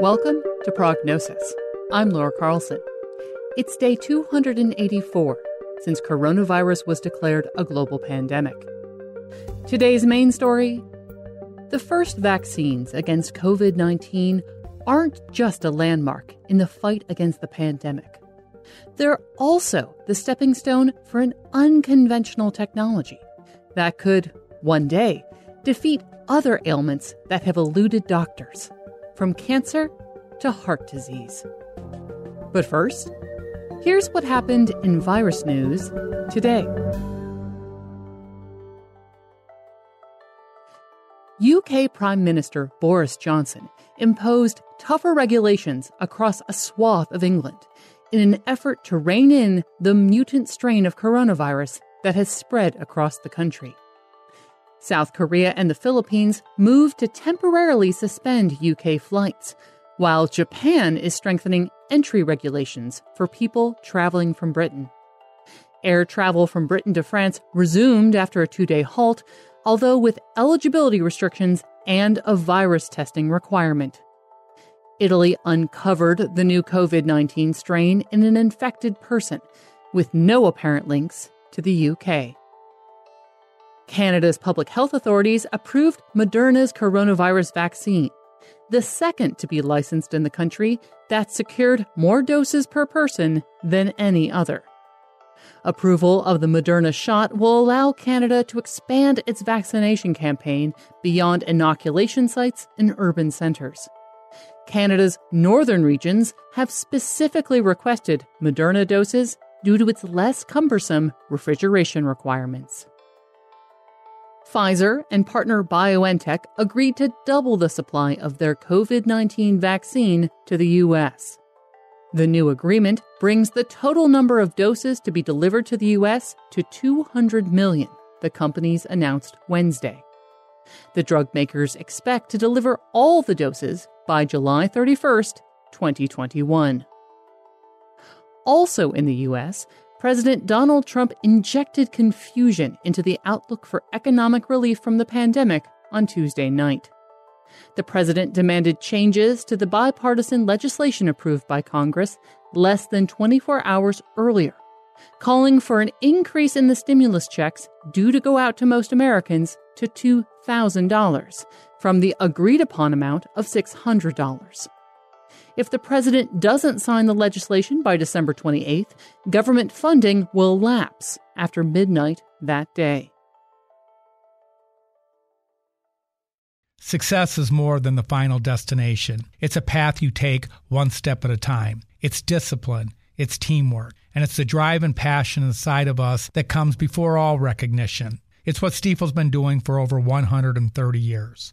Welcome to Prognosis. I'm Laura Carlson. It's day 284 since coronavirus was declared a global pandemic. Today's main story the first vaccines against COVID 19 aren't just a landmark in the fight against the pandemic. They're also the stepping stone for an unconventional technology that could, one day, defeat other ailments that have eluded doctors, from cancer to heart disease. But first, here's what happened in virus news today. UK Prime Minister Boris Johnson imposed tougher regulations across a swath of England in an effort to rein in the mutant strain of coronavirus that has spread across the country. South Korea and the Philippines moved to temporarily suspend UK flights, while Japan is strengthening entry regulations for people traveling from Britain. Air travel from Britain to France resumed after a two day halt, although with eligibility restrictions and a virus testing requirement. Italy uncovered the new COVID 19 strain in an infected person, with no apparent links to the UK. Canada's public health authorities approved Moderna's coronavirus vaccine, the second to be licensed in the country that secured more doses per person than any other. Approval of the Moderna shot will allow Canada to expand its vaccination campaign beyond inoculation sites in urban centres. Canada's northern regions have specifically requested Moderna doses due to its less cumbersome refrigeration requirements. Pfizer and partner BioNTech agreed to double the supply of their COVID 19 vaccine to the U.S. The new agreement brings the total number of doses to be delivered to the U.S. to 200 million, the companies announced Wednesday. The drug makers expect to deliver all the doses by July 31st, 2021. Also in the U.S., President Donald Trump injected confusion into the outlook for economic relief from the pandemic on Tuesday night. The president demanded changes to the bipartisan legislation approved by Congress less than 24 hours earlier, calling for an increase in the stimulus checks due to go out to most Americans to $2,000 from the agreed upon amount of $600. If the president doesn't sign the legislation by December 28th, government funding will lapse after midnight that day. Success is more than the final destination. It's a path you take one step at a time. It's discipline, it's teamwork, and it's the drive and passion inside of us that comes before all recognition. It's what Stifel's been doing for over 130 years.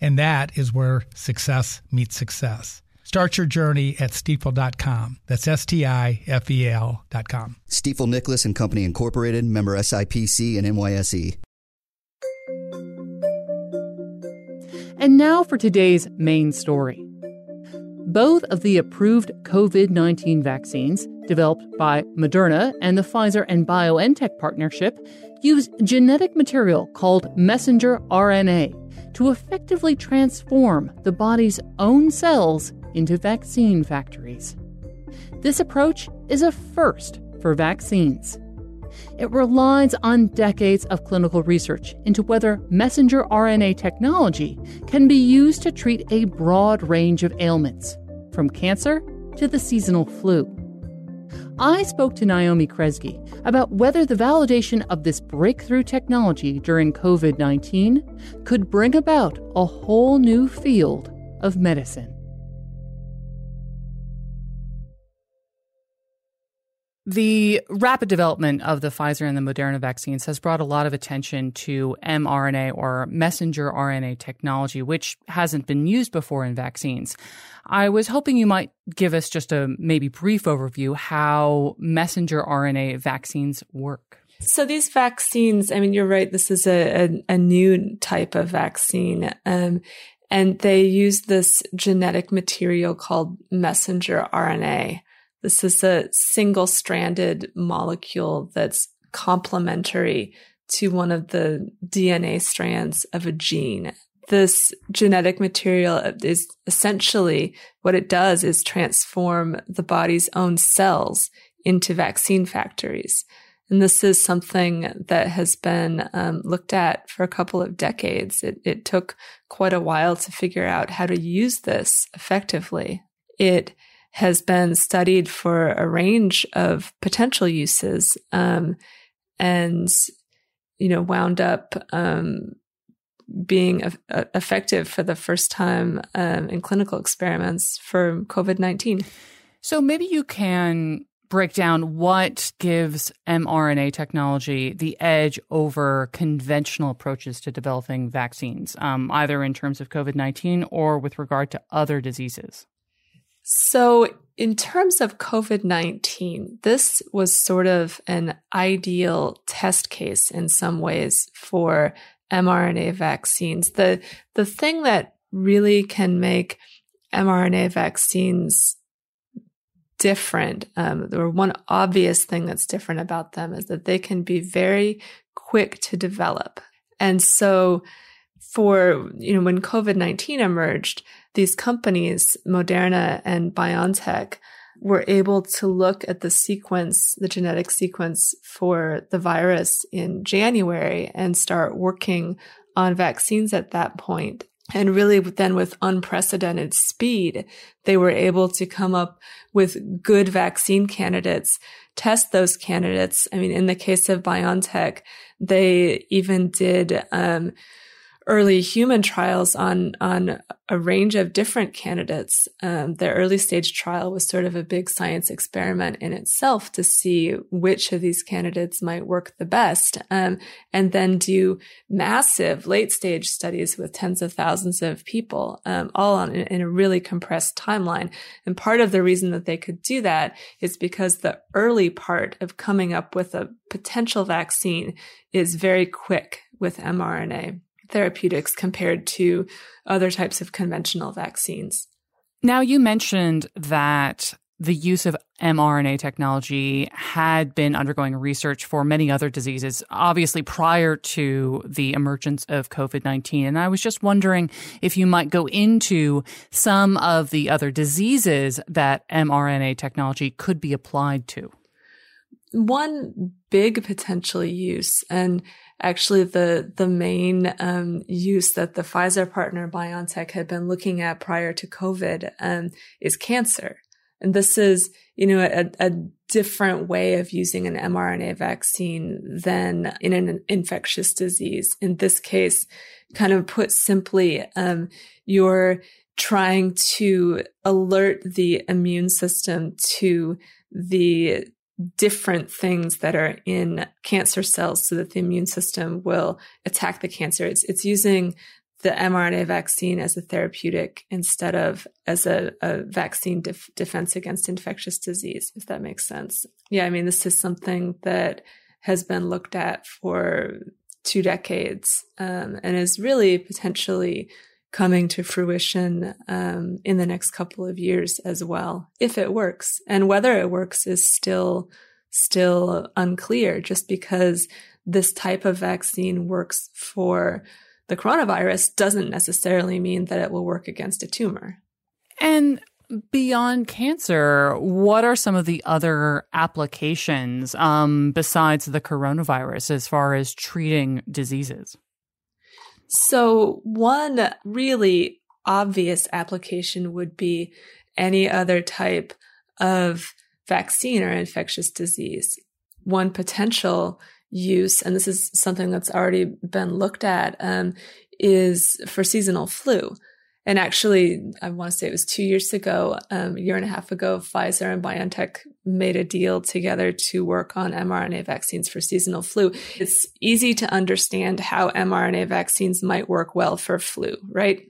And that is where success meets success. Start your journey at stifel.com. That's S T I F E L.com. Stifel Nicolaus and Company Incorporated, member SIPC and NYSE. And now for today's main story. Both of the approved COVID 19 vaccines, developed by Moderna and the Pfizer and BioNTech partnership, use genetic material called messenger RNA to effectively transform the body's own cells into vaccine factories. This approach is a first for vaccines. It relies on decades of clinical research into whether messenger RNA technology can be used to treat a broad range of ailments, from cancer to the seasonal flu. I spoke to Naomi Kresge about whether the validation of this breakthrough technology during COVID 19 could bring about a whole new field of medicine. The rapid development of the Pfizer and the Moderna vaccines has brought a lot of attention to mRNA or messenger RNA technology, which hasn't been used before in vaccines. I was hoping you might give us just a maybe brief overview how messenger RNA vaccines work. So these vaccines, I mean, you're right. This is a, a, a new type of vaccine. Um, and they use this genetic material called messenger RNA. This is a single stranded molecule that's complementary to one of the DNA strands of a gene. This genetic material is essentially what it does is transform the body's own cells into vaccine factories. And this is something that has been um, looked at for a couple of decades. It, it took quite a while to figure out how to use this effectively. It has been studied for a range of potential uses um, and you know wound up um, being a- a- effective for the first time um, in clinical experiments for covid-19 so maybe you can break down what gives mRNA technology the edge over conventional approaches to developing vaccines, um, either in terms of COVID 19 or with regard to other diseases? So, in terms of COVID 19, this was sort of an ideal test case in some ways for mRNA vaccines. The, the thing that really can make mRNA vaccines different, um, or one obvious thing that's different about them is that they can be very quick to develop. And so, for, you know, when COVID 19 emerged, these companies, Moderna and BioNTech, were able to look at the sequence, the genetic sequence for the virus in January and start working on vaccines at that point. And really then with unprecedented speed, they were able to come up with good vaccine candidates, test those candidates. I mean, in the case of BioNTech, they even did, um, early human trials on on a range of different candidates. Um, the early stage trial was sort of a big science experiment in itself to see which of these candidates might work the best, um, and then do massive late stage studies with tens of thousands of people, um, all on in a really compressed timeline. And part of the reason that they could do that is because the early part of coming up with a potential vaccine is very quick with mRNA therapeutics compared to other types of conventional vaccines. Now, you mentioned that the use of mRNA technology had been undergoing research for many other diseases, obviously prior to the emergence of COVID 19. And I was just wondering if you might go into some of the other diseases that mRNA technology could be applied to. One big potential use, and actually the the main um, use that the Pfizer partner BioNTech had been looking at prior to COVID um, is cancer, and this is you know a, a, different way of using an mRNA vaccine than in an infectious disease. In this case, kind of put simply, um, you're trying to alert the immune system to the different things that are in cancer cells so that the immune system will attack the cancer. It's, it's using the mRNA vaccine as a therapeutic instead of as a, a vaccine def- defense against infectious disease, if that makes sense. Yeah, I mean, this is something that has been looked at for two decades um, and is really potentially coming to fruition um, in the next couple of years as well, if it works. And whether it works is still still unclear, just because this type of vaccine works for the coronavirus doesn't necessarily mean that it will work against a tumor. And beyond cancer, what are some of the other applications um, besides the coronavirus as far as treating diseases? So one really obvious application would be any other type of vaccine or infectious disease. One potential use, and this is something that's already been looked at, um, is for seasonal flu. And actually, I want to say it was two years ago, um, a year and a half ago, Pfizer and BioNTech made a deal together to work on mRNA vaccines for seasonal flu. It's easy to understand how mRNA vaccines might work well for flu, right?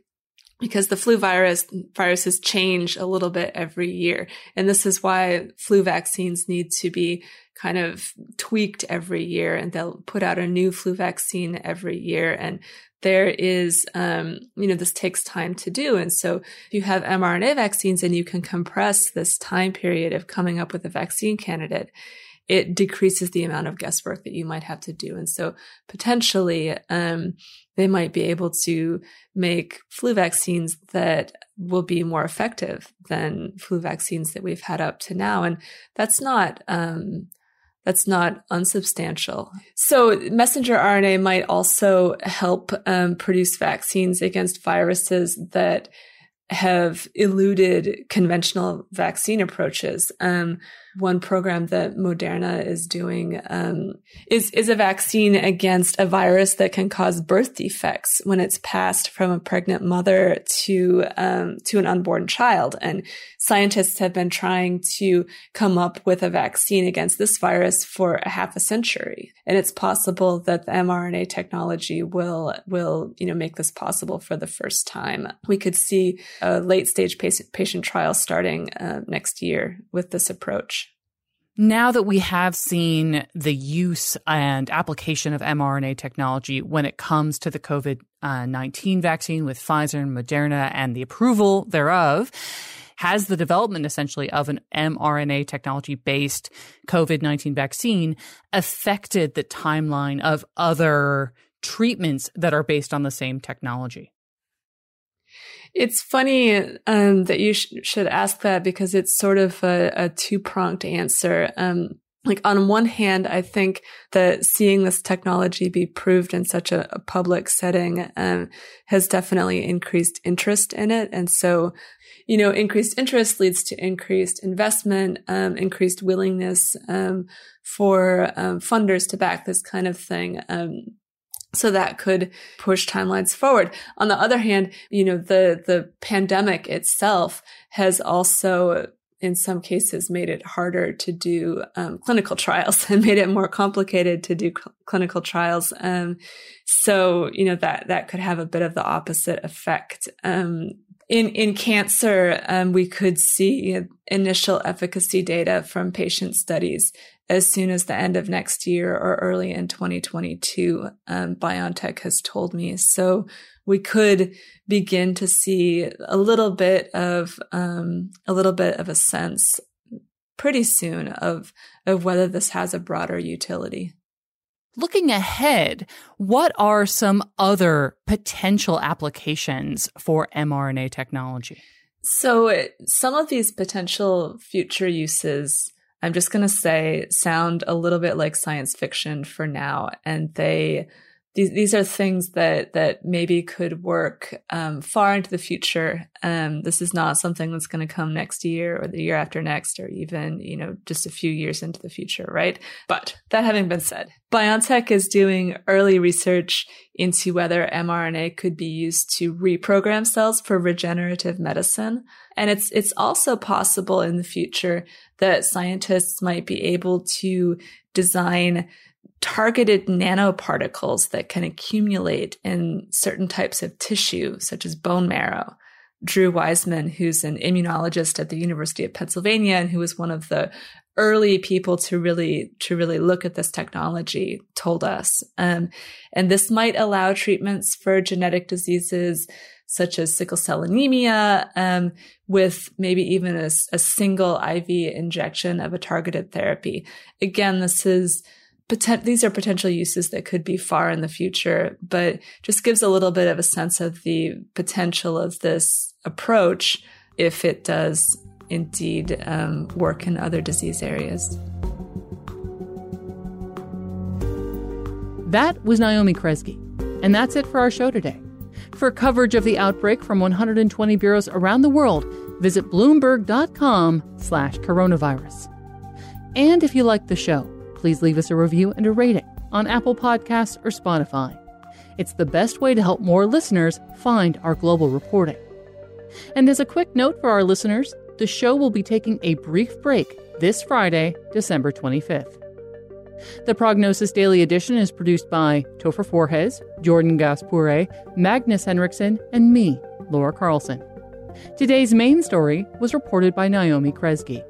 Because the flu virus, viruses change a little bit every year. And this is why flu vaccines need to be kind of tweaked every year and they'll put out a new flu vaccine every year. And there is, um, you know, this takes time to do. And so if you have mRNA vaccines and you can compress this time period of coming up with a vaccine candidate, it decreases the amount of guesswork that you might have to do. And so potentially, um, they might be able to make flu vaccines that will be more effective than flu vaccines that we've had up to now. And that's not, um, that's not unsubstantial. So messenger RNA might also help um, produce vaccines against viruses that have eluded conventional vaccine approaches. Um, one program that Moderna is doing um, is is a vaccine against a virus that can cause birth defects when it's passed from a pregnant mother to um, to an unborn child. And scientists have been trying to come up with a vaccine against this virus for a half a century. And it's possible that the mRNA technology will will you know make this possible for the first time. We could see a late stage patient trial starting uh, next year with this approach. Now that we have seen the use and application of mRNA technology when it comes to the COVID 19 vaccine with Pfizer and Moderna and the approval thereof, has the development essentially of an mRNA technology based COVID 19 vaccine affected the timeline of other treatments that are based on the same technology? It's funny um, that you sh- should ask that because it's sort of a, a two pronged answer. Um, like on one hand, I think that seeing this technology be proved in such a, a public setting um, has definitely increased interest in it, and so you know, increased interest leads to increased investment, um, increased willingness um, for um, funders to back this kind of thing. So that could push timelines forward. On the other hand, you know, the, the pandemic itself has also in some cases made it harder to do um, clinical trials and made it more complicated to do cl- clinical trials. Um, so you know that that could have a bit of the opposite effect. Um, in in cancer, um, we could see initial efficacy data from patient studies as soon as the end of next year or early in 2022, um, BioNTech has told me. So we could begin to see a little bit of um, a little bit of a sense pretty soon of of whether this has a broader utility. Looking ahead, what are some other potential applications for mRNA technology? So, some of these potential future uses I'm just going to say sound a little bit like science fiction for now. And they, these, these are things that, that maybe could work, um, far into the future. Um, this is not something that's going to come next year or the year after next, or even, you know, just a few years into the future, right? But that having been said, BioNTech is doing early research into whether mRNA could be used to reprogram cells for regenerative medicine. And it's, it's also possible in the future that scientists might be able to design targeted nanoparticles that can accumulate in certain types of tissue, such as bone marrow. Drew Weissman, who's an immunologist at the University of Pennsylvania and who was one of the early people to really to really look at this technology, told us. Um, and this might allow treatments for genetic diseases such as sickle cell anemia, um, with maybe even a, a, single IV injection of a targeted therapy. Again, this is these are potential uses that could be far in the future, but just gives a little bit of a sense of the potential of this approach if it does indeed um, work in other disease areas. That was Naomi Kresge. And that's it for our show today. For coverage of the outbreak from 120 bureaus around the world, visit bloomberg.com slash coronavirus. And if you like the show, please leave us a review and a rating on Apple Podcasts or Spotify. It's the best way to help more listeners find our global reporting. And as a quick note for our listeners, the show will be taking a brief break this Friday, December 25th. The Prognosis Daily Edition is produced by Topher Forhecz, Jordan Gass-Pooré, Magnus Henriksen, and me, Laura Carlson. Today's main story was reported by Naomi Kresge.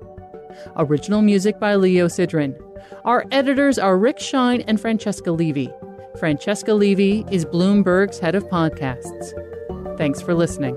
Original music by Leo Sidran. Our editors are Rick Schine and Francesca Levy. Francesca Levy is Bloomberg's head of podcasts. Thanks for listening.